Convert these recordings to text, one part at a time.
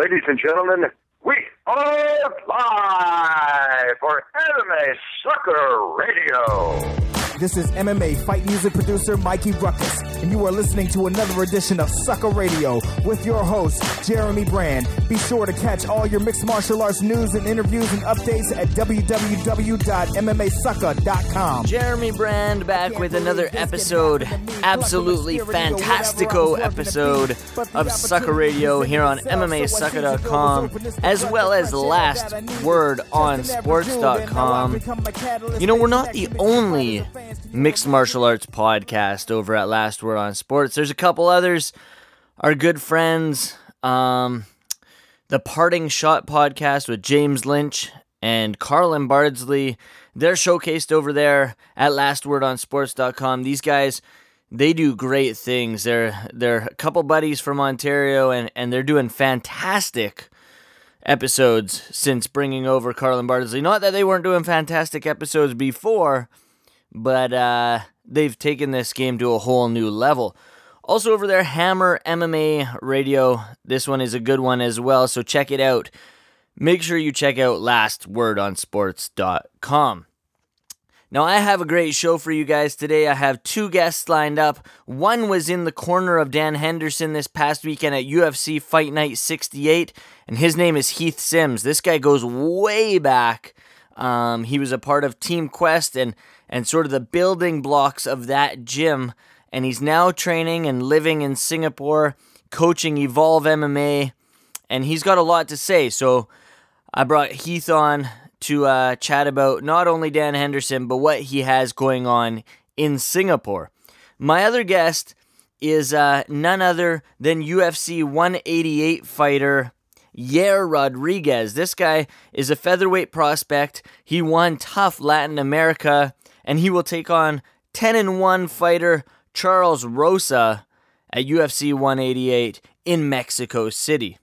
Ladies and gentlemen, we are live for MMA Sucka Radio. This is MMA fight music producer Mikey Ruckus, and you are listening to another edition of Sucka Radio with your host, Jeremy Brand. Be sure to catch all your mixed martial arts news and interviews and updates at www.mmasucka.com. Jeremy Brand back with another episode, absolutely fantastico episode of Sucka Radio here on MMAsucka.com, as well as Last Word on Sports.com. You know, we're not the only mixed martial arts podcast over at Last Word on Sports. There's a couple others. Our good friends, um, the Parting Shot podcast with James Lynch and Carlin Bardsley. They're showcased over there at lastwordonsports.com. These guys, they do great things. They're they're a couple buddies from Ontario and, and they're doing fantastic episodes since bringing over Carlin Bardsley. Not that they weren't doing fantastic episodes before, but uh, they've taken this game to a whole new level. Also, over there, Hammer MMA Radio. This one is a good one as well, so check it out. Make sure you check out lastwordonsports.com. Now, I have a great show for you guys today. I have two guests lined up. One was in the corner of Dan Henderson this past weekend at UFC Fight Night 68, and his name is Heath Sims. This guy goes way back. Um, he was a part of Team Quest and and sort of the building blocks of that gym. And he's now training and living in Singapore, coaching Evolve MMA, and he's got a lot to say. So I brought Heath on to uh, chat about not only Dan Henderson, but what he has going on in Singapore. My other guest is uh, none other than UFC 188 fighter Yair Rodriguez. This guy is a featherweight prospect. He won TUF Latin America and he will take on 10 and 1 fighter Charles Rosa at UFC 188 in Mexico City.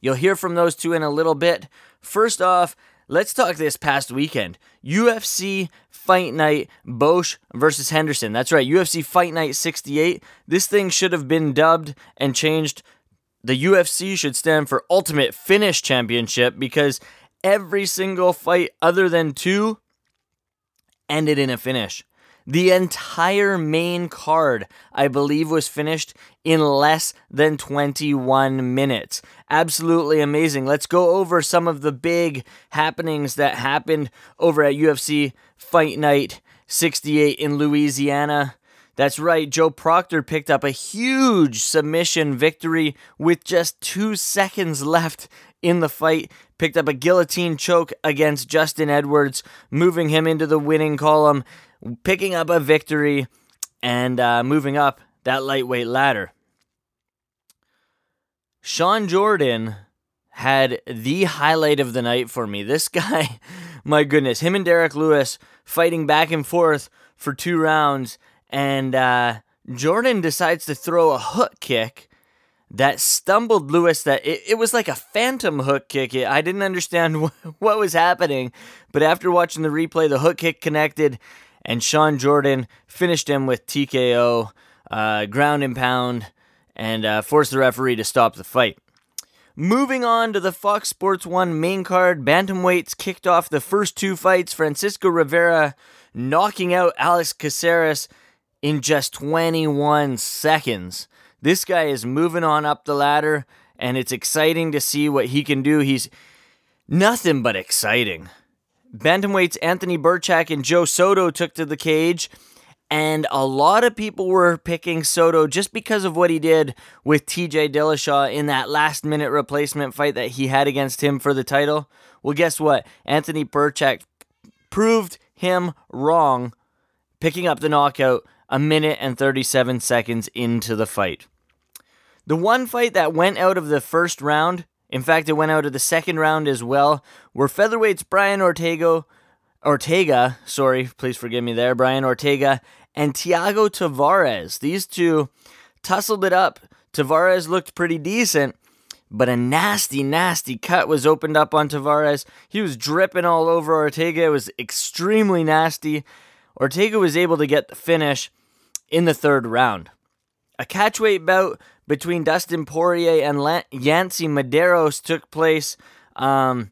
You'll hear from those two in a little bit. First off, let's talk this past weekend. UFC Fight Night Boetsch versus Henderson. That's right, UFC Fight Night 68. This thing should have been dubbed and changed. The UFC should stand for Ultimate Finish Championship because every single fight other than two ended in a finish. The entire main card, I believe, was finished in less than 21 minutes. Absolutely amazing. Let's go over some of the big happenings that happened over at UFC Fight Night 68 in Louisiana. That's right, Joe Proctor picked up a huge submission victory with just two seconds left in the fight. Picked up a guillotine choke against Justin Edwards, moving him into the winning column, picking up a victory, and uh, moving up that lightweight ladder. Shawn Jordan had the highlight of the night for me. This guy, my goodness, him and Derrick Lewis fighting back and forth for two rounds, and uh, Jordan decides to throw a hook kick that stumbled Lewis. That it, it was like a phantom hook kick. I didn't understand what was happening, but after watching the replay, the hook kick connected, and Shawn Jordan finished him with TKO, uh, ground and pound, and uh, forced the referee to stop the fight. Moving on to the Fox Sports 1 main card, Bantamweights kicked off the first two fights. Francisco Rivera knocking out Alex Caceres in just 21 seconds. This guy is moving on up the ladder, and it's exciting to see what he can do. He's nothing but exciting. Bantamweights Anthony Birchak and Joe Soto took to the cage, and a lot of people were picking Soto just because of what he did with TJ Dillashaw in that last minute replacement fight that he had against him for the title. Well, guess what? Anthony Birchak proved him wrong, picking up the knockout a minute and 37 seconds into the fight. The one fight that went out of the first round, in fact, it went out of the second round as well, were featherweights Brian Ortega, Ortega, sorry, please forgive me there, Brian Ortega, and Thiago Tavares. These two tussled it up. Tavares looked pretty decent, but a nasty, nasty cut was opened up on Tavares. He was dripping all over Ortega. It was extremely nasty. Ortega was able to get the finish in the third round. A catchweight bout between Dustin Poirier and Yancy Medeiros took place um,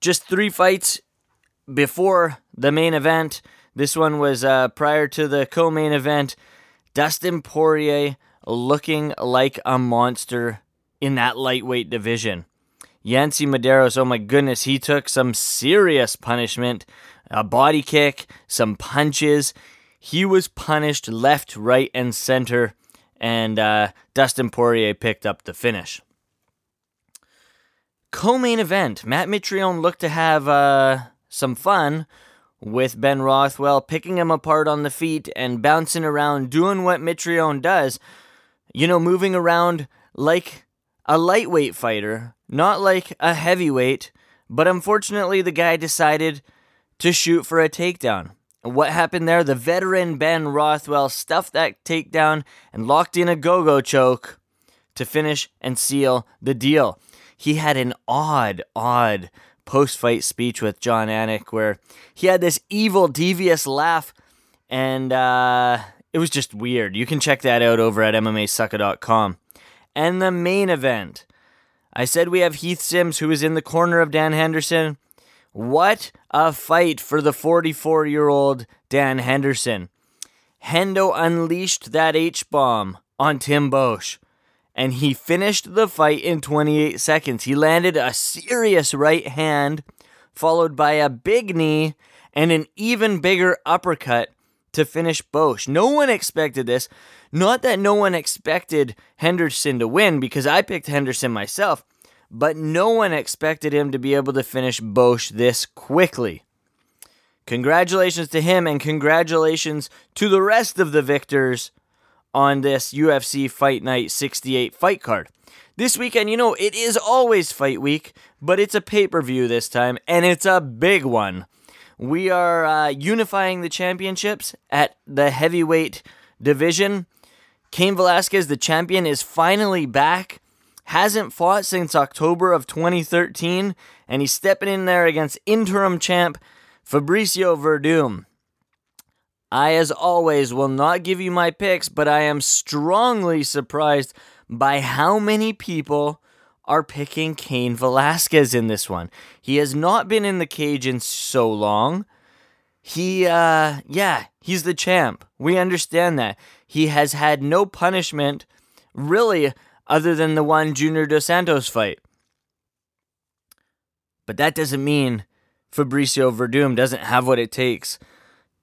just three fights before the main event. This one was uh, prior to the co main event. Dustin Poirier looking like a monster in that lightweight division. Yancy Medeiros, oh my goodness, he took some serious punishment a body kick, some punches. He was punished left, right, and center, and uh, Dustin Poirier picked up the finish. Co main event Matt Mitrione looked to have uh, some fun with Ben Rothwell, picking him apart on the feet and bouncing around, doing what Mitrione does. You know, moving around like a lightweight fighter, not like a heavyweight. But unfortunately, the guy decided to shoot for a takedown. What happened there? The veteran Ben Rothwell stuffed that takedown and locked in a go go choke to finish and seal the deal. He had an odd, odd post fight speech with Jon Anik where he had this evil, devious laugh, and uh, it was just weird. You can check that out over at MMAsucka.com. And the main event. I said we have Heath Sims, who is in the corner of Dan Henderson. What a fight for the 44 year old Dan Henderson. Hendo unleashed that H bomb on Tim Boetsch, and he finished the fight in 28 seconds. He landed a serious right hand, followed by a big knee and an even bigger uppercut to finish Boetsch. No one expected this. Not that no one expected Henderson to win, because I picked Henderson myself but no one expected him to be able to finish Boetsch this quickly. Congratulations to him, and congratulations to the rest of the victors on this UFC Fight Night 68 fight card. This weekend, you know, it is always fight week, but it's a pay per view this time, and it's a big one. We are uh, unifying the championships at the heavyweight division. Cain Velasquez, the champion, is finally back hasn't fought since October of 2013, and he's stepping in there against interim champ Fabricio Werdum. I, as always, will not give you my picks, but I am strongly surprised by how many people are picking Cain Velasquez in this one. He has not been in the cage in so long. He, uh, yeah, he's the champ. We understand that. He has had no punishment, really, other than the one Junior Dos Santos fight. But that doesn't mean Fabricio Werdum doesn't have what it takes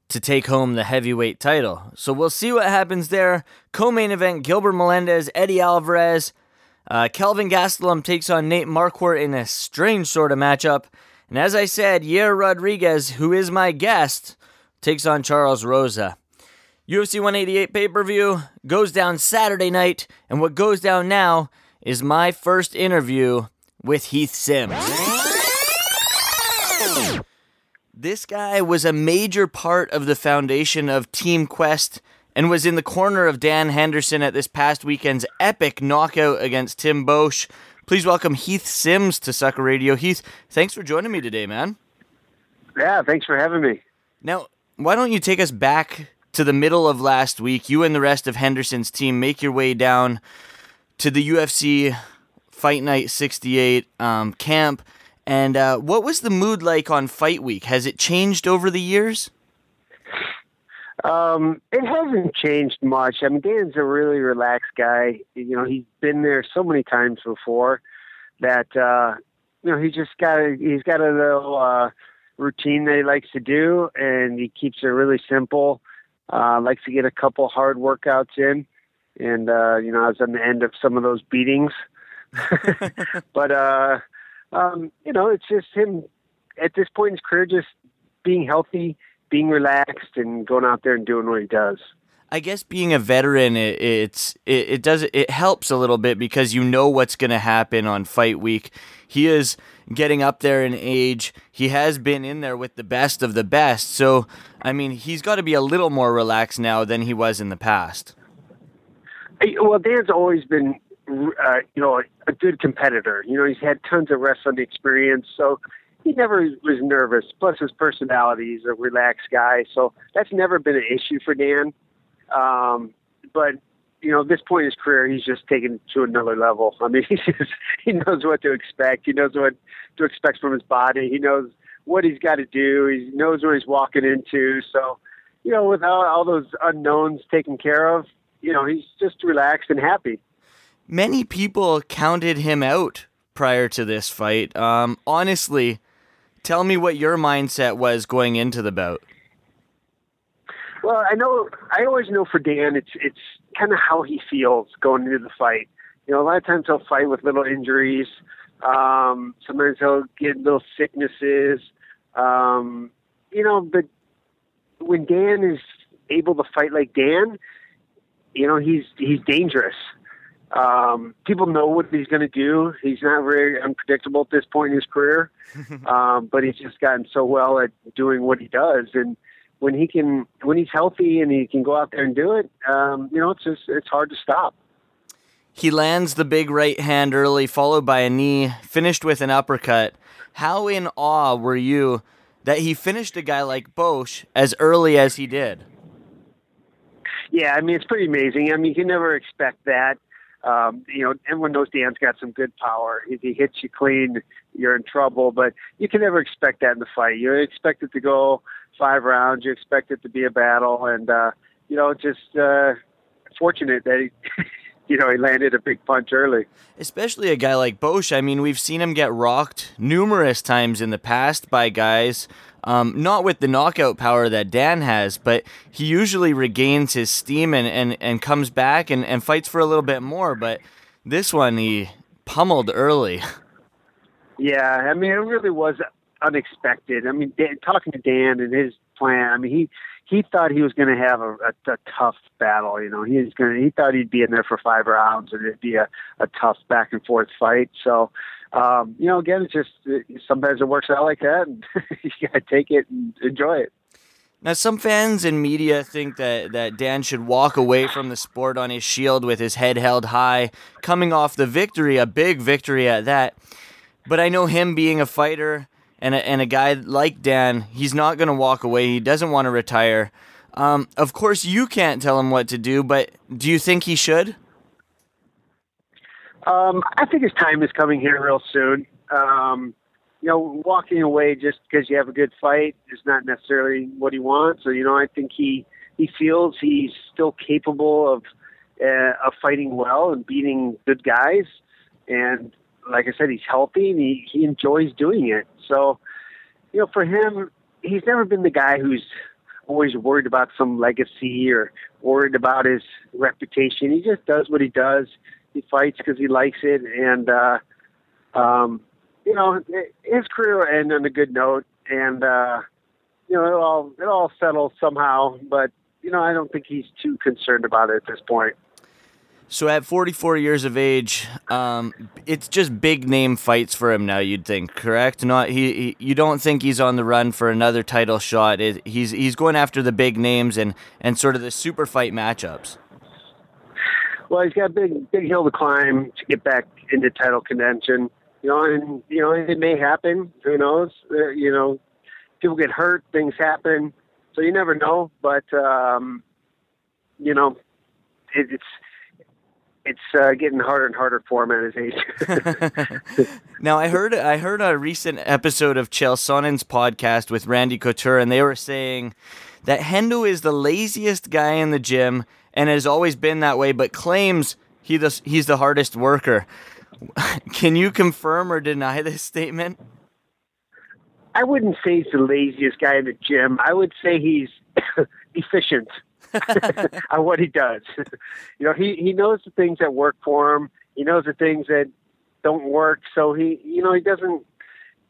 to take home the heavyweight title. So we'll see what happens there. Co main event Gilbert Melendez, Eddie Alvarez. Uh, Kelvin Gastelum takes on Nate Marquardt in a strange sort of matchup. And as I said, Yair Rodriguez, who is my guest, takes on Charles Rosa. UFC 188 pay per view goes down Saturday night, and what goes down now is my first interview with Heath Sims. This guy was a major part of the foundation of Team Quest and was in the corner of Dan Henderson at this past weekend's epic knockout against Tim Boetsch. Please welcome Heath Sims to Sucka Radio. Heath, thanks for joining me today, man. Yeah, thanks for having me. Now, why don't you take us back to the middle of last week, you and the rest of Henderson's team make your way down to the UFC Fight Night 68 um, camp. And uh, what was the mood like on Fight Week? Has it changed over the years? Um, it hasn't changed much. I mean, Dan's a really relaxed guy. You know, he's been there so many times before that uh, you know he just got a, he's got a little uh, routine that he likes to do, and he keeps it really simple. Uh, likes to get a couple hard workouts in, and uh, you know I was on the end of some of those beatings. but uh, um, you know, it's just him at this point in his career, just being healthy, being relaxed, and going out there and doing what he does. I guess being a veteran, it, it's it, it does it helps a little bit because you know what's going to happen on fight week. He is getting up there in age. He has been in there with the best of the best. So, I mean, he's got to be a little more relaxed now than he was in the past. Well, Dan's always been, uh, you know, a good competitor. You know, he's had tons of wrestling experience, so he never was nervous. Plus, his personality, he's a relaxed guy, so that's never been an issue for Dan. Um, but you know, this point in his career, he's just taken to another level. I mean, he just he knows what to expect. He knows what to expect from his body. He knows what he's got to do. He knows where he's walking into. So, you know, with all those unknowns taken care of, you know, he's just relaxed and happy. Many people counted him out prior to this fight. Um, honestly, tell me what your mindset was going into the bout. Well, I know I always know for Dan, it's it's kind of how he feels going into the fight. You know, a lot of times he'll fight with little injuries. Um, sometimes he'll get little sicknesses. Um, you know, but when Dan is able to fight like Dan, you know, he's he's dangerous. Um, people know what he's going to do. He's not very unpredictable at this point in his career, um, but he's just gotten so well at doing what he does. And when he can, when he's healthy and he can go out there and do it, um, you know, it's just it's hard to stop. He lands the big right hand early, followed by a knee, finished with an uppercut. How in awe were you that he finished a guy like Boetsch as early as he did? Yeah, I mean it's pretty amazing. I mean you can never expect that. Um, you know, everyone knows Dan's got some good power. If he hits you clean, you're in trouble. But you can never expect that in the fight. You expect it to go five rounds. You expect it to be a battle, and uh, you know, just uh, fortunate that he, you know, he landed a big punch early. Especially a guy like Boetsch. I mean, we've seen him get rocked numerous times in the past by guys. Um, not with the knockout power that Dan has, but he usually regains his steam and, and, and comes back and, and fights for a little bit more. But this one, he pummeled early. Yeah, I mean, it really was unexpected. I mean, Dan, talking to Dan and his plan, I mean, he he thought he was going to have a, a, a tough battle. You know, he was going. He thought he'd be in there for five rounds and it'd be a, a tough back and forth fight. So, um, you know, again, it's just sometimes it works out like that, and you got to take it and enjoy it. Now, some fans and media think that, that Dan should walk away from the sport on his shield with his head held high, coming off the victory, a big victory at that. But I know him being a fighter and a, and a guy like Dan, he's not going to walk away. He doesn't want to retire. Um, of course, you can't tell him what to do, but do you think he should? Um, I think his time is coming here real soon. Um, you know, walking away just because you have a good fight is not necessarily what he wants. So, you know, I think he he feels he's still capable of uh, of fighting well and beating good guys. And like I said, he's healthy and he, he enjoys doing it. So, you know, for him, he's never been the guy who's always worried about some legacy or worried about his reputation. He just does what he does. He fights because he likes it, and uh, um, you know, his career will end on a good note, and uh, you know, it all it all settles somehow. But you know, I don't think he's too concerned about it at this point. So at 44 years of age, um, it's just big name fights for him now. You'd think, correct? Not he, he. You don't think he's on the run for another title shot? It, he's he's going after the big names and and sort of the super fight matchups. Well, he's got a big big hill to climb to get back into title contention. You know, and you know it may happen. Who knows? Uh, you know, people get hurt, things happen, so you never know. But um, you know, it, it's it's uh, getting harder and harder for him at his age. now, I heard I heard a recent episode of Chael Sonnen's podcast with Randy Couture, and they were saying that Hendo is the laziest guy in the gym and has always been that way, but claims he the, he's the hardest worker. Can you confirm or deny this statement? I wouldn't say he's the laziest guy in the gym. I would say he's efficient. on what he does. you know, he he knows the things that work for him. He knows the things that don't work. So he, you know, he doesn't.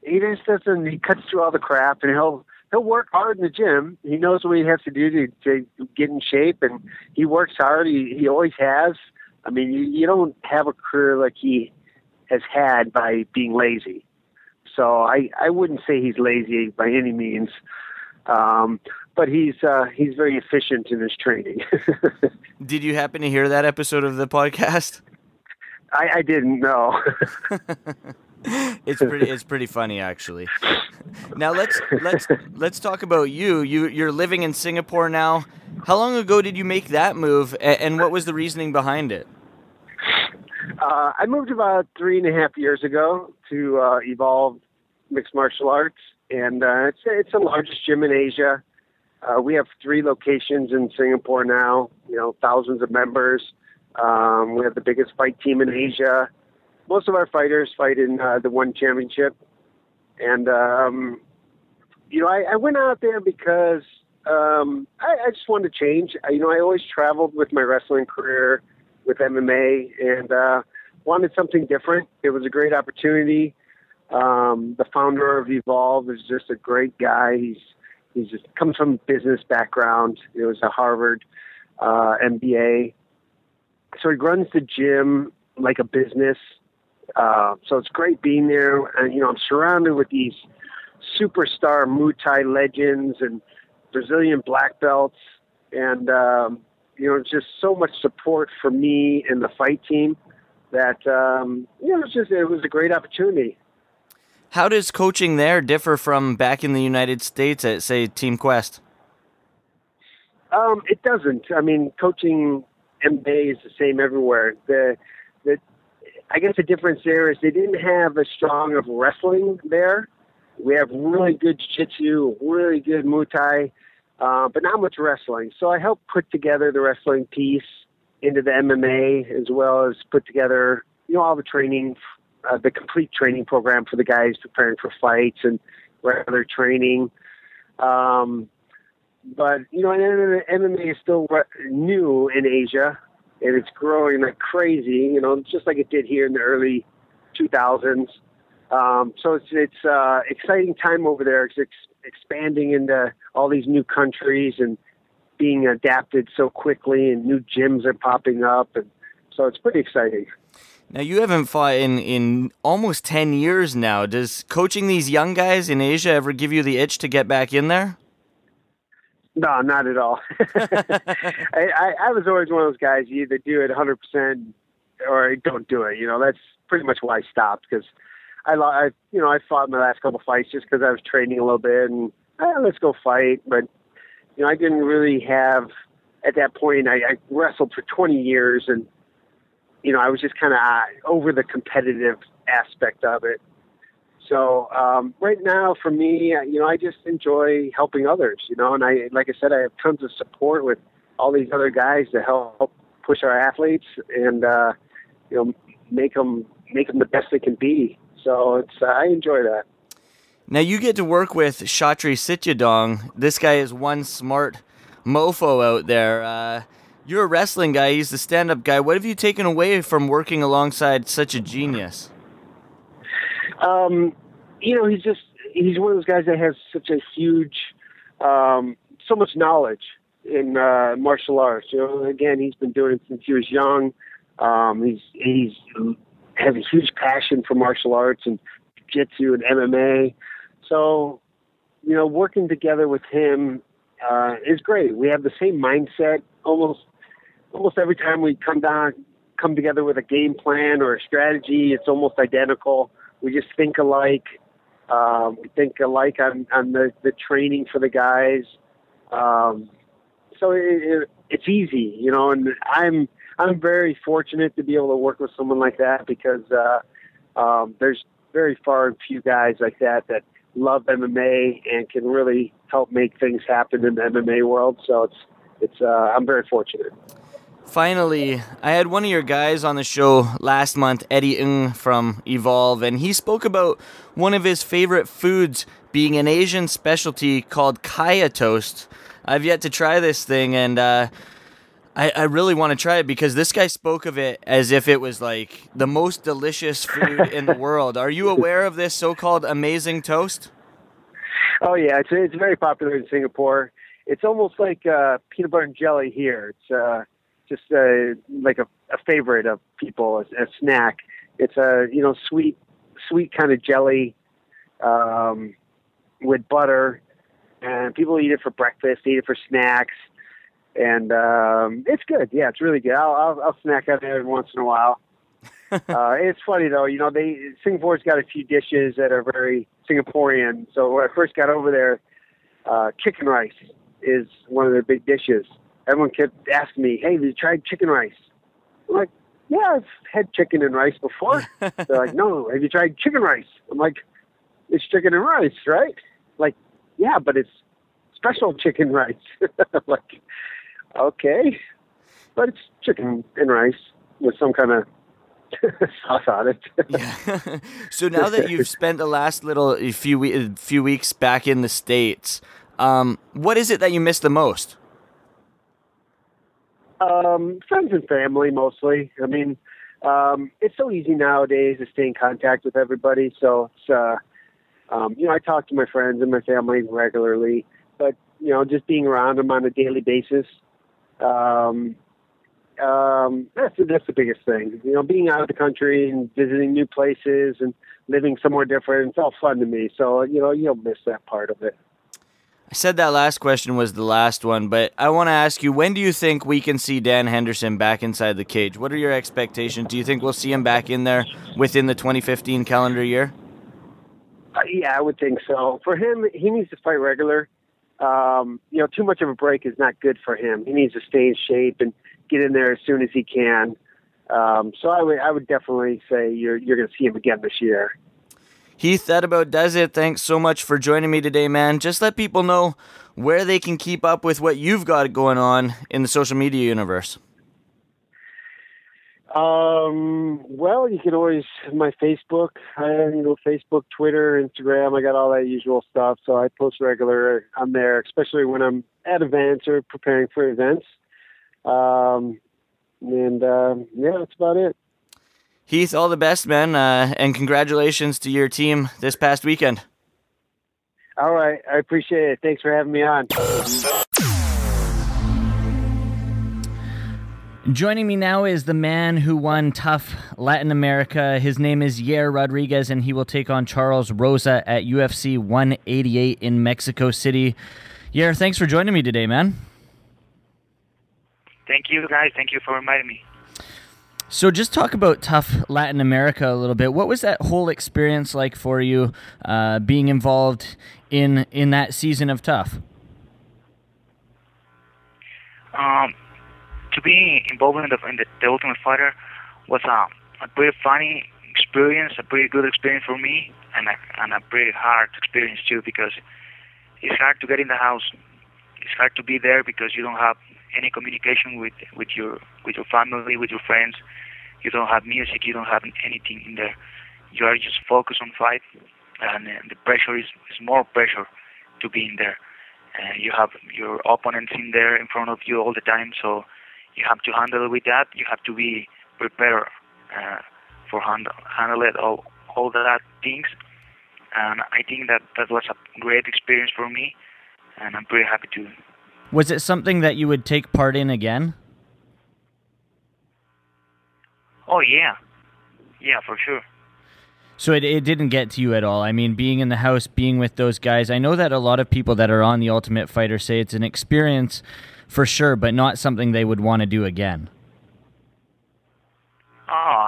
He just doesn't. He cuts through all the crap, and he'll he'll work hard in the gym. He knows what he has to do to to get in shape, and he works hard. He he always has. I mean, you, you don't have a career like he has had by being lazy. So I I wouldn't say he's lazy by any means. Um, but he's uh, he's very efficient in his training. Did you happen to hear that episode of the podcast? I, I didn't know. it's pretty it's pretty funny actually. Now let's let's let's talk about you. You you're living in Singapore now. How long ago did you make that move, and what was the reasoning behind it? Uh, I moved about three and a half years ago to uh, Evolve Mixed Martial Arts, and uh, it's it's the largest gym in Asia. Uh, we have three locations in Singapore now. You know, thousands of members. Um, we have the biggest fight team in Asia. Most of our fighters fight in uh, the One Championship, and um, you know, I, I went out there because um, I, I just wanted to change. I, you know, I always traveled with my wrestling career with MMA and uh, wanted something different. It was a great opportunity. Um, the founder of Evolve is just a great guy. He's he's just comes from business background. It was a Harvard uh, MBA, so he runs the gym like a business. Uh, so it's great being there, and you know I'm surrounded with these superstar Muay Thai legends and Brazilian black belts, and um, you know, just so much support for me and the fight team that um, you know, it was just it was a great opportunity. How does coaching there differ from back in the United States at say Team Quest? Um, it doesn't. I mean, coaching MMA is the same everywhere. The the I guess the difference there is they didn't have as strong of wrestling there. We have really good jiu-jitsu, really good Muay Thai, uh, but not much wrestling. So I helped put together the wrestling piece into the MMA as well as put together, you know, all the training, uh, the complete training program for the guys preparing for fights and regular training. Um, but you know, MMA is still new in Asia, and it's growing like crazy. You know, just like it did here in the early 2000s. Um, so it's it's uh, exciting time over there. It's ex- expanding into all these new countries and being adapted so quickly, and new gyms are popping up, and so it's pretty exciting. Now you haven't fought in in almost ten years now. Does coaching these young guys in Asia ever give you the itch to get back in there? No, not at all. I, I, I was always one of those guys. You either do it 100 percent or don't do it. You know, that's pretty much why I stopped because I, I, you know, I fought my last couple fights just because I was training a little bit and eh, let's go fight. But you know, I didn't really have at that point. I, I wrestled for 20 years, and you know, I was just kind of uh, over the competitive aspect of it. So um, right now, for me, uh, you know, I just enjoy helping others. You know, and I, like I said, I have tons of support with all these other guys to help push our athletes and uh, you know make them make them the best they can be. So it's uh, I enjoy that. Now you get to work with Chatri Sityodtong. This guy is one smart mofo out there. Uh, you're a wrestling guy. He's the stand-up guy. What have you taken away from working alongside such a genius? Um, you know, he's just he's one of those guys that has such a huge, um, so much knowledge in uh, martial arts. You know, again, he's been doing it since he was young. Um, he's he's has a huge passion for martial arts and jiu-jitsu and MMA. So, you know, working together with him uh, is great. We have the same mindset almost almost every time we come down come together with a game plan or a strategy. It's almost identical. We just think alike. Um, we think alike on, on the, the training for the guys. Um, so it, it, it's easy, you know, and I'm I'm very fortunate to be able to work with someone like that because uh, um, there's very far and few guys like that that love MMA and can really help make things happen in the MMA world. So it's it's uh, I'm very fortunate. Finally, I had one of your guys on the show last month, Eddie Ng from Evolve, and he spoke about one of his favorite foods being an Asian specialty called kaya toast. I've yet to try this thing, and uh, I, I really want to try it because this guy spoke of it as if it was like the most delicious food in the world. Are you aware of this so-called amazing toast? Oh yeah, it's it's very popular in Singapore. It's almost like uh, peanut butter and jelly here. It's uh, just uh, like a, a favorite of people, a, a snack. It's a you know sweet sweet kind of jelly um, with butter, and people eat it for breakfast, eat it for snacks and um, it's good. Yeah, it's really good. I'll, I'll, I'll snack on it every once in a while. uh, it's funny though, you know, they Singapore's got a few dishes that are very Singaporean. So when I first got over there, uh, chicken rice is one of their big dishes, everyone kept asking me, "Hey, have you tried chicken rice?" I'm like, "Yeah, I've had chicken and rice before." They're like, "No, have you tried chicken rice?" I'm like, "It's chicken and rice, right?" Like, "Yeah, but it's special chicken rice." I'm like, "Okay, but it's chicken and rice with some kind of sauce on it." yeah. so now that you've spent the last little few we- few weeks back in the states, um, what is it that you miss the most? Um, friends and family mostly. I mean, um, it's so easy nowadays to stay in contact with everybody. So it's, uh, um, you know, I talk to my friends and my family regularly, but you know, just being around them on a daily basis, um, um, that's that's the biggest thing. You know, being out of the country and visiting new places and living somewhere different, it's all fun to me. So you know, you'll miss that part of it. I said that last question was the last one, but I want to ask you when do you think we can see Dan Henderson back inside the cage? What are your expectations? Do you think we'll see him back in there within the 2015 calendar year? Uh, yeah, I would think so. For him, he needs to fight regular. Um, you know, too much of a break is not good for him. He needs to stay in shape and get in there as soon as he can. Um, so I would, I would definitely say you're you're going to see him again this year. Heath, that about does it. Thanks so much for joining me today, man. Just let people know where they can keep up with what you've got going on in the social media universe. Um, well, you can always my Facebook. I you know Facebook, Twitter, Instagram. I got all that usual stuff. So I post regular. I'm there, especially when I'm at events or preparing for events. Um, and uh, yeah, that's about it. Heath, all the best, man, uh, and congratulations to your team this past weekend. All right, I appreciate it. Thanks for having me on. Joining me now is the man who won TUF Latin America. His name is Yair Rodriguez, and he will take on Charles Rosa at UFC 188 in Mexico City. Yair, thanks for joining me today, man. Thank you, guys. Thank you for inviting me. So, just talk about TUF Latin America a little bit. What was that whole experience like for you, uh, being involved in in that season of tough? Um, to be involved in the, in the, the Ultimate Fighter was a, a pretty funny experience, a pretty good experience for me, and a, and a pretty hard experience too because it's hard to get in the house. It's hard to be there because you don't have any communication with with your with your family, with your friends. You don't have music. You don't have anything in there. You are just focused on fight, and the pressure is, is more pressure to be in there. Uh, you have your opponents in there in front of you all the time, so you have to handle with that. You have to be prepared uh, for handle handle it all all that things. And I think that that was a great experience for me, and I'm pretty happy to. Was it something that you would take part in again? Oh yeah, yeah for sure. So it, it didn't get to you at all. I mean, being in the house, being with those guys. I know that a lot of people that are on the Ultimate Fighter say it's an experience for sure, but not something they would want to do again.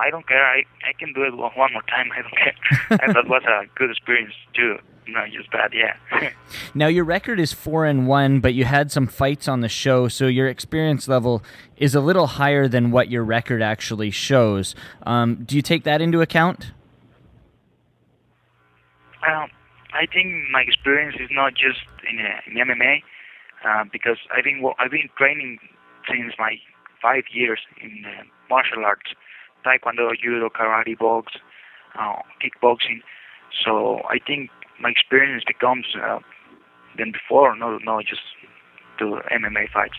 I don't care. I I can do it one more time. I don't care. and that was a good experience too. Not just bad, yeah. now your record is four and one, but you had some fights on the show, so your experience level is a little higher than what your record actually shows. Um, do you take that into account? Um, I think my experience is not just in, uh, in MMA, uh, because I've been I've been training since my five years in uh, martial arts, taekwondo, judo, karate, box, uh, kickboxing. So I think my experience becomes uh, than before, no, no, just do MMA fights.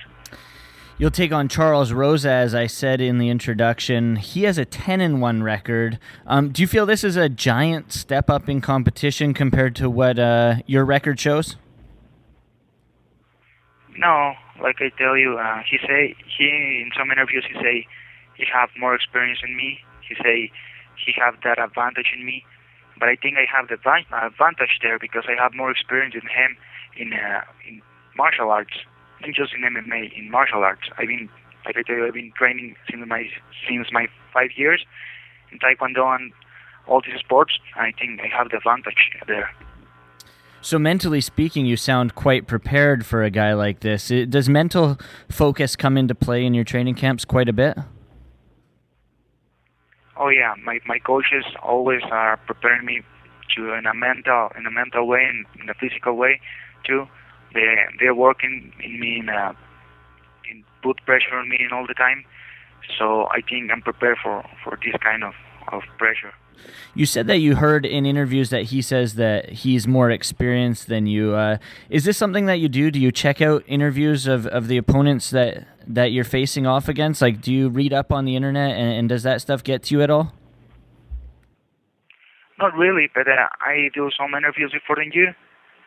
You'll take on Charles Rosa, as I said in the introduction. He has a 10 and 1 record. Um, do you feel this is a giant step up in competition compared to what uh, your record shows? No, like I tell you, uh, he say he in some interviews he say he have more experience than me. He say he have that advantage in me, but I think I have the advantage there because I have more experience in him in uh, in martial arts, not just in MMA, in martial arts. I've been like I tell you, I've been training since my since my five years in Taekwondo and all these sports. I think I have the advantage there. So mentally speaking, you sound quite prepared for a guy like this. Does mental focus come into play in your training camps quite a bit? Oh yeah, my my coaches always are preparing me to in a mental in a mental way and in a physical way too. They they're working in me in a, in put pressure on me all the time. So I think I'm prepared for for this kind of of pressure. You said that you heard in interviews that he says that he's more experienced than you. Uh, is this something that you do? Do you check out interviews of, of the opponents that, that you're facing off against? Like, do you read up on the internet and, and does that stuff get to you at all? Not really, but uh, I do some interviews before the you,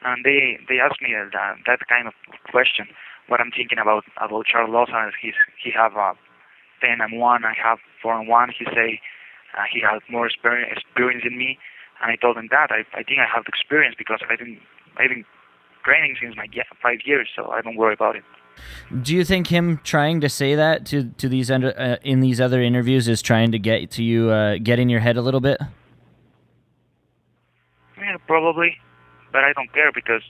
and they they ask me that that kind of question. What I'm thinking about about Charles Lawson, is he's he have a ten and one, I have four and one. He say uh, he had more experience, experience than me, and I told him that I, I think I have the experience because I've been I've been training since my five years, so I don't worry about it. Do you think him trying to say that to to these under, uh, in these other interviews is trying to get to you uh, get in your head a little bit? Yeah, probably, but I don't care because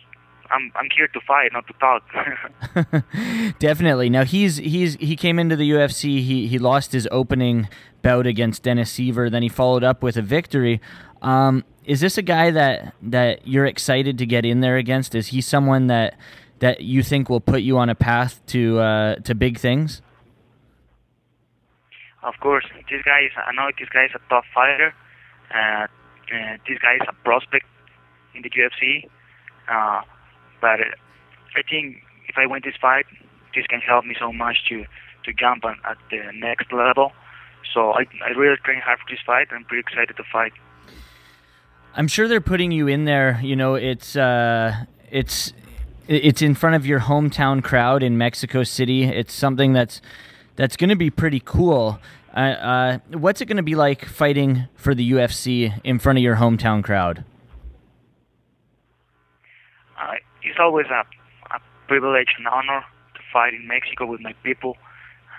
I'm I'm here to fight, not to talk. Definitely. Now he's he's he came into the UFC. He he lost his opening bout against Dennis Siver. Then he followed up with a victory. Um, is this a guy that that you're excited to get in there against? Is he someone that that you think will put you on a path to uh, to big things? Of course, this guy is. I know this guy is a tough fighter. Uh, uh, this guy is a prospect in the UFC. Uh, but I think if I win this fight, this can help me so much to to jump on, at the next level. So I I really train hard for this fight. I'm pretty excited to fight. I'm sure they're putting you in there. You know, it's uh, it's it's in front of your hometown crowd in Mexico City. It's something that's that's going to be pretty cool. Uh, uh, what's it going to be like fighting for the UFC in front of your hometown crowd? It's always a, a privilege and honor to fight in Mexico with my people.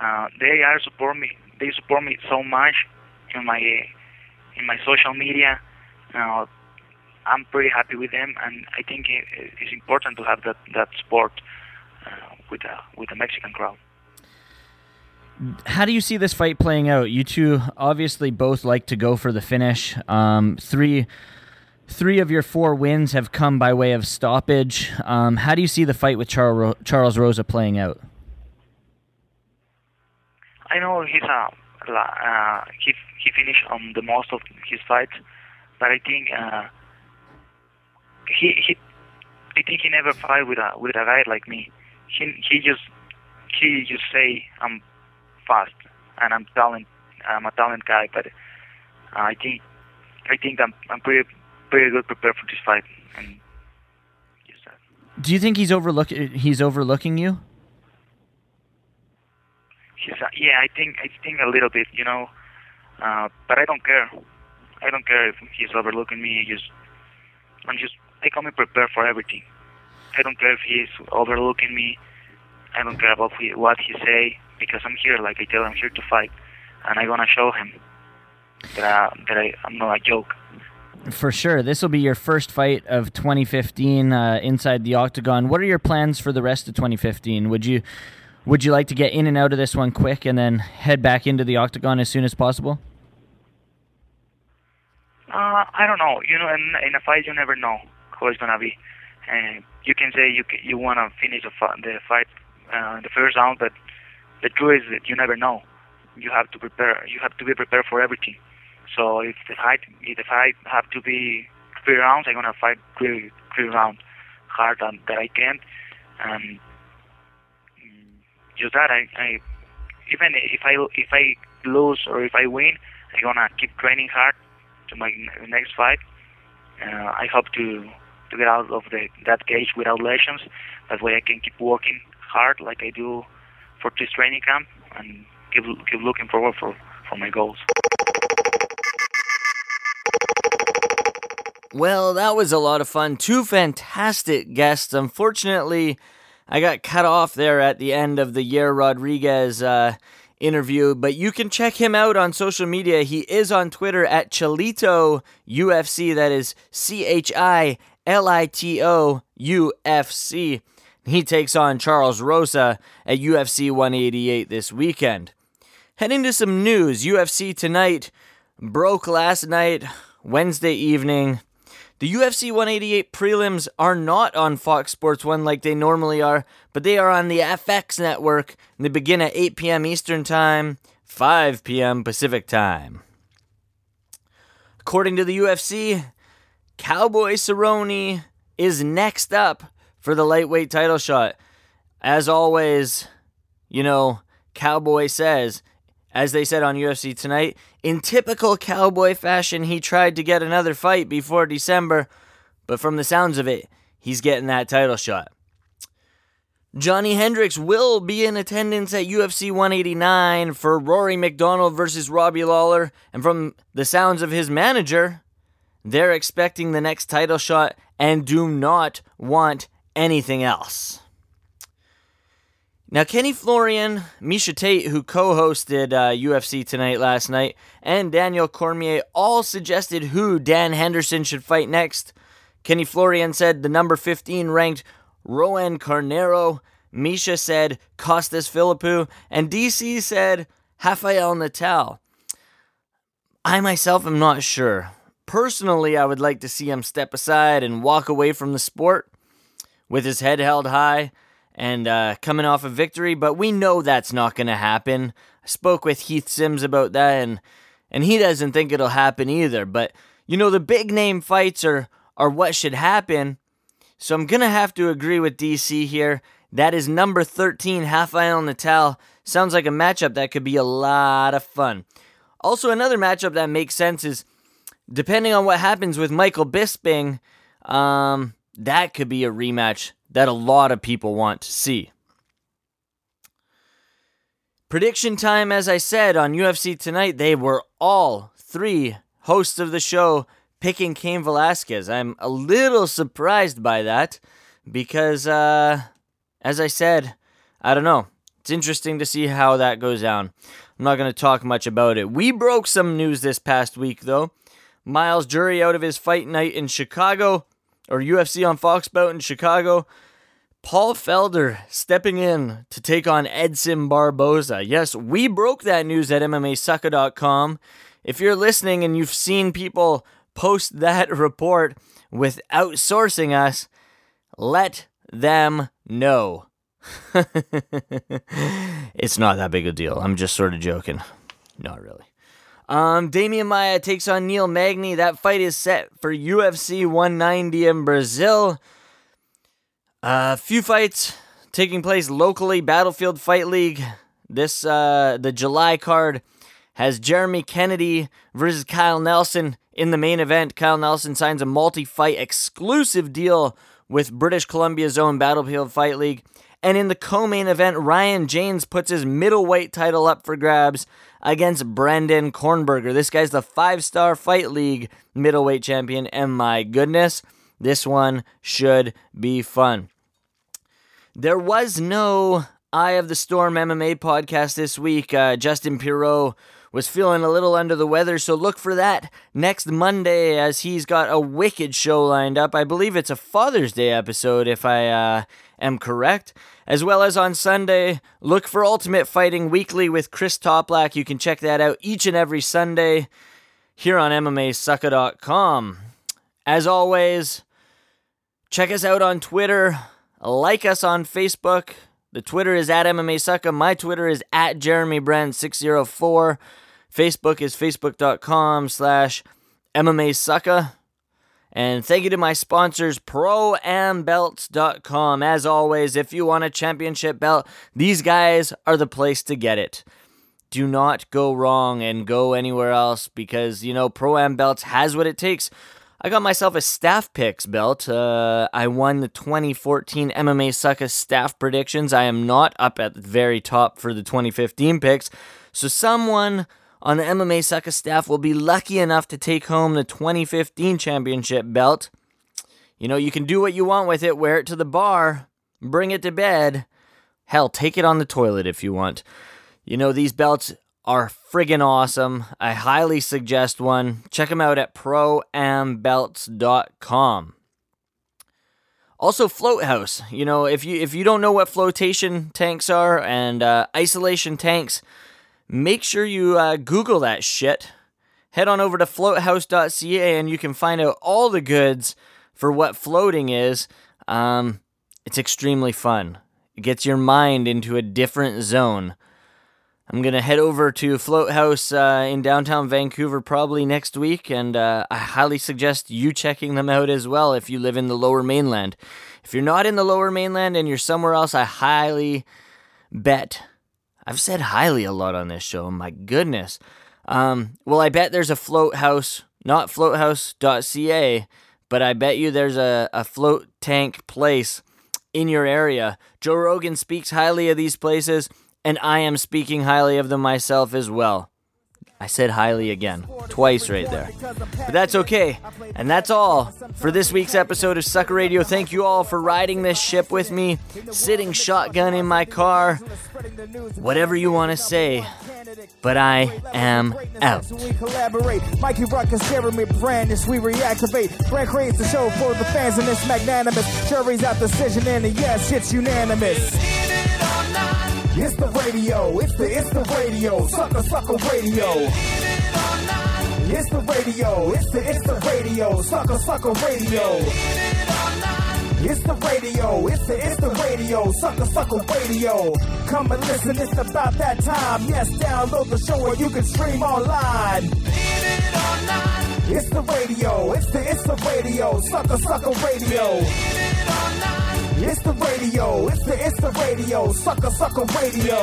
Uh, they are support me. They support me so much in my in my social media. Uh, I'm pretty happy with them, and I think it, it's important to have that that support uh, with a with a Mexican crowd. How do you see this fight playing out? You two obviously both like to go for the finish. Um, three Three of your four wins have come by way of stoppage. Um, how do you see the fight with Charles Charles Rosa playing out? I know he's a uh, he he finished on the most of his fights, but I think uh, he he I think he never fight with a with a guy like me. He he just he just say I'm fast and I'm talent I'm a talent guy, but uh, I think I think I'm I'm pretty pretty good prepared for this fight. And Do you think he's overlook he's overlooking you? He's uh, yeah, I think I think a little bit, you know, uh, but I don't care. I don't care if he's overlooking me. Just I'm just I come prepared for everything. I don't care if he's overlooking me. I don't care about what he say because I'm here. Like I tell, I'm here to fight, and I'm gonna show him that uh, that I, I'm not a joke. For sure. This will be your first fight of 2015 uh, inside the octagon. What are your plans for the rest of 2015? Would you would you like to get in and out of this one quick and then head back into the octagon as soon as possible? Uh, I don't know. You know, in, in a fight, you never know how it's gonna be. You can say you you want to finish the, the fight uh, the first round, but the truth is that you never know. You have to prepare. You have to be prepared for everything. So if the fight if the fight have to be three rounds, I'm gonna fight three three rounds hard that, that I can. And just that, I, I even if I if I lose or if I win, I'm gonna keep training hard to my next fight. Uh, I hope to to get out of the that cage without lesions. That way, I can keep working hard like I do for this training camp and keep keep looking forward for for my goals. Well, that was a lot of fun. Two fantastic guests. Unfortunately, I got cut off there at the end of the Yair Rodriguez uh, interview, but you can check him out on social media. He is on Twitter at Chilito UFC. That is C H I L I T O U F C. He takes on Charles Rosa at UFC 188 this weekend. Heading to some news UFC tonight broke last night, Wednesday evening. The UFC 188 prelims are not on Fox Sports 1 like they normally are, but they are on the FX network and they begin at 8 p.m. Eastern Time, 5 p.m. Pacific Time. According to the UFC, Cowboy Cerrone is next up for the lightweight title shot. As always, you know, Cowboy says, as they said on UFC tonight, in typical Cowboy fashion, he tried to get another fight before December, but from the sounds of it, he's getting that title shot. Johnny Hendricks will be in attendance at UFC 189 for Rory MacDonald versus Robbie Lawler, and from the sounds of his manager, they're expecting the next title shot and do not want anything else. Now, Kenny Florian, Miesha Tate, who co hosted uh, UFC Tonight last night, and Daniel Cormier all suggested who Dan Henderson should fight next. Kenny Florian said the number 15 ranked Roan Carneiro. Misha said Costas Philippou. And DC said Rafael Natal. I myself am not sure. Personally, I would like to see him step aside and walk away from the sport with his head held high and uh, coming off a victory, but we know that's not going to happen. I spoke with Heath Sims about that, and and he doesn't think it'll happen either. But you know, the big name fights are are what should happen. So I'm gonna have to agree with DC here. That is number 13, Rafael Natal. Sounds like a matchup that could be a lot of fun. Also, another matchup that makes sense is depending on what happens with Michael Bisping, um, that could be a rematch that a lot of people want to see. Prediction time, as I said on UFC tonight, they were all three hosts of the show picking Cain Velasquez. I'm a little surprised by that because, uh, as I said, I don't know. It's interesting to see how that goes down. I'm not going to talk much about it. We broke some news this past week, though. Myles Jury out of his fight night in Chicago, or UFC on Fox bout in Chicago. Paul Felder stepping in to take on Edson Barboza. Yes, we broke that news at MMAsucka.com. If you're listening and you've seen people post that report without sourcing us, let them know. it's not that big a deal. I'm just sort of joking. Not really. Um, Demian Maia takes on Neil Magny. That fight is set for UFC 190 in Brazil. A uh, few fights taking place locally. Battlefield Fight League. This uh, the July card has Jeremy Kennedy versus Kyle Nelson in the main event. Kyle Nelson signs a multi-fight exclusive deal with British Columbia's own Battlefield Fight League. And in the co-main event, Ryan James puts his middleweight title up for grabs against Brendan Kornberger. This guy's the five-star Fight League middleweight champion, and my goodness, this one should be fun. There was no Eye of the Storm MMA podcast this week. Uh, Justin Pirot was feeling a little under the weather, so look for that next Monday as he's got a wicked show lined up. I believe it's a Father's Day episode, if I uh, am correct. As well as on Sunday, look for Ultimate Fighting Weekly with Chris Toplak. You can check that out each and every Sunday here on MMAsucka.com. As always, check us out on Twitter, like us on Facebook. The Twitter is at MMA Sucka. My Twitter is at Jeremy Brand604. Facebook is facebook.com slash MMA Sucka. And thank you to my sponsors, ProAmBelts.com. As always, if you want a championship belt, these guys are the place to get it. Do not go wrong and go anywhere else because, you know, Pro Am Belts has what it takes. I got myself a staff picks belt. Uh, I won the 2014 MMA Sucka staff predictions. I am not up at the very top for the 2015 picks. So someone on the MMA Sucka staff will be lucky enough to take home the 2015 championship belt. You know, you can do what you want with it, wear it to the bar, bring it to bed. Hell, take it on the toilet if you want. You know, these belts are friggin' awesome. I highly suggest one. Check them out at proambelts.com. Also, float house. You know, if you if you don't know what flotation tanks are and uh, isolation tanks, make sure you uh, Google that shit. Head on over to floathouse.ca and you can find out all the goods for what floating is. Um, it's extremely fun. It gets your mind into a different zone. I'm going to head over to Float House uh, in downtown Vancouver probably next week, and uh, I highly suggest you checking them out as well if you live in the lower mainland. If you're not in the lower mainland and you're somewhere else, I highly bet. I've said highly a lot on this show, my goodness. Um, well, I bet there's a float house, not floathouse.ca, but I bet you there's a, a float tank place in your area. Joe Rogan speaks highly of these places and I am speaking highly of them myself as well. I said highly again, twice right there. But that's okay. And that's all for this week's episode of Sucka Radio. Thank you all for riding this ship with me, sitting shotgun in my car, whatever you want to say. But I am out. We collaborate. Mikey Rock Ruckus, Jeremy Brandis, we reactivate. Brand creates the show for the fans and it's magnanimous. Jury's out decision and a yes, it's unanimous. It's the radio, it's the it's the radio, sucker sucker radio. It's the radio, it's the it's the radio, sucker sucker radio. It's the radio, it's the it's the radio, sucker sucker radio. Come and listen, it's about that time. Yes, download the show or you can stream online. It's the radio, it's the it's the radio, sucker sucker radio. It's the radio, it's the it's the radio, sucker sucker radio.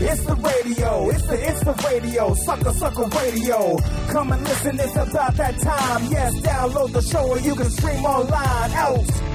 It's the radio, it's the it's the radio, sucker sucker radio. Come and listen, it's about that time. Yes, download the show or you can stream online. Out.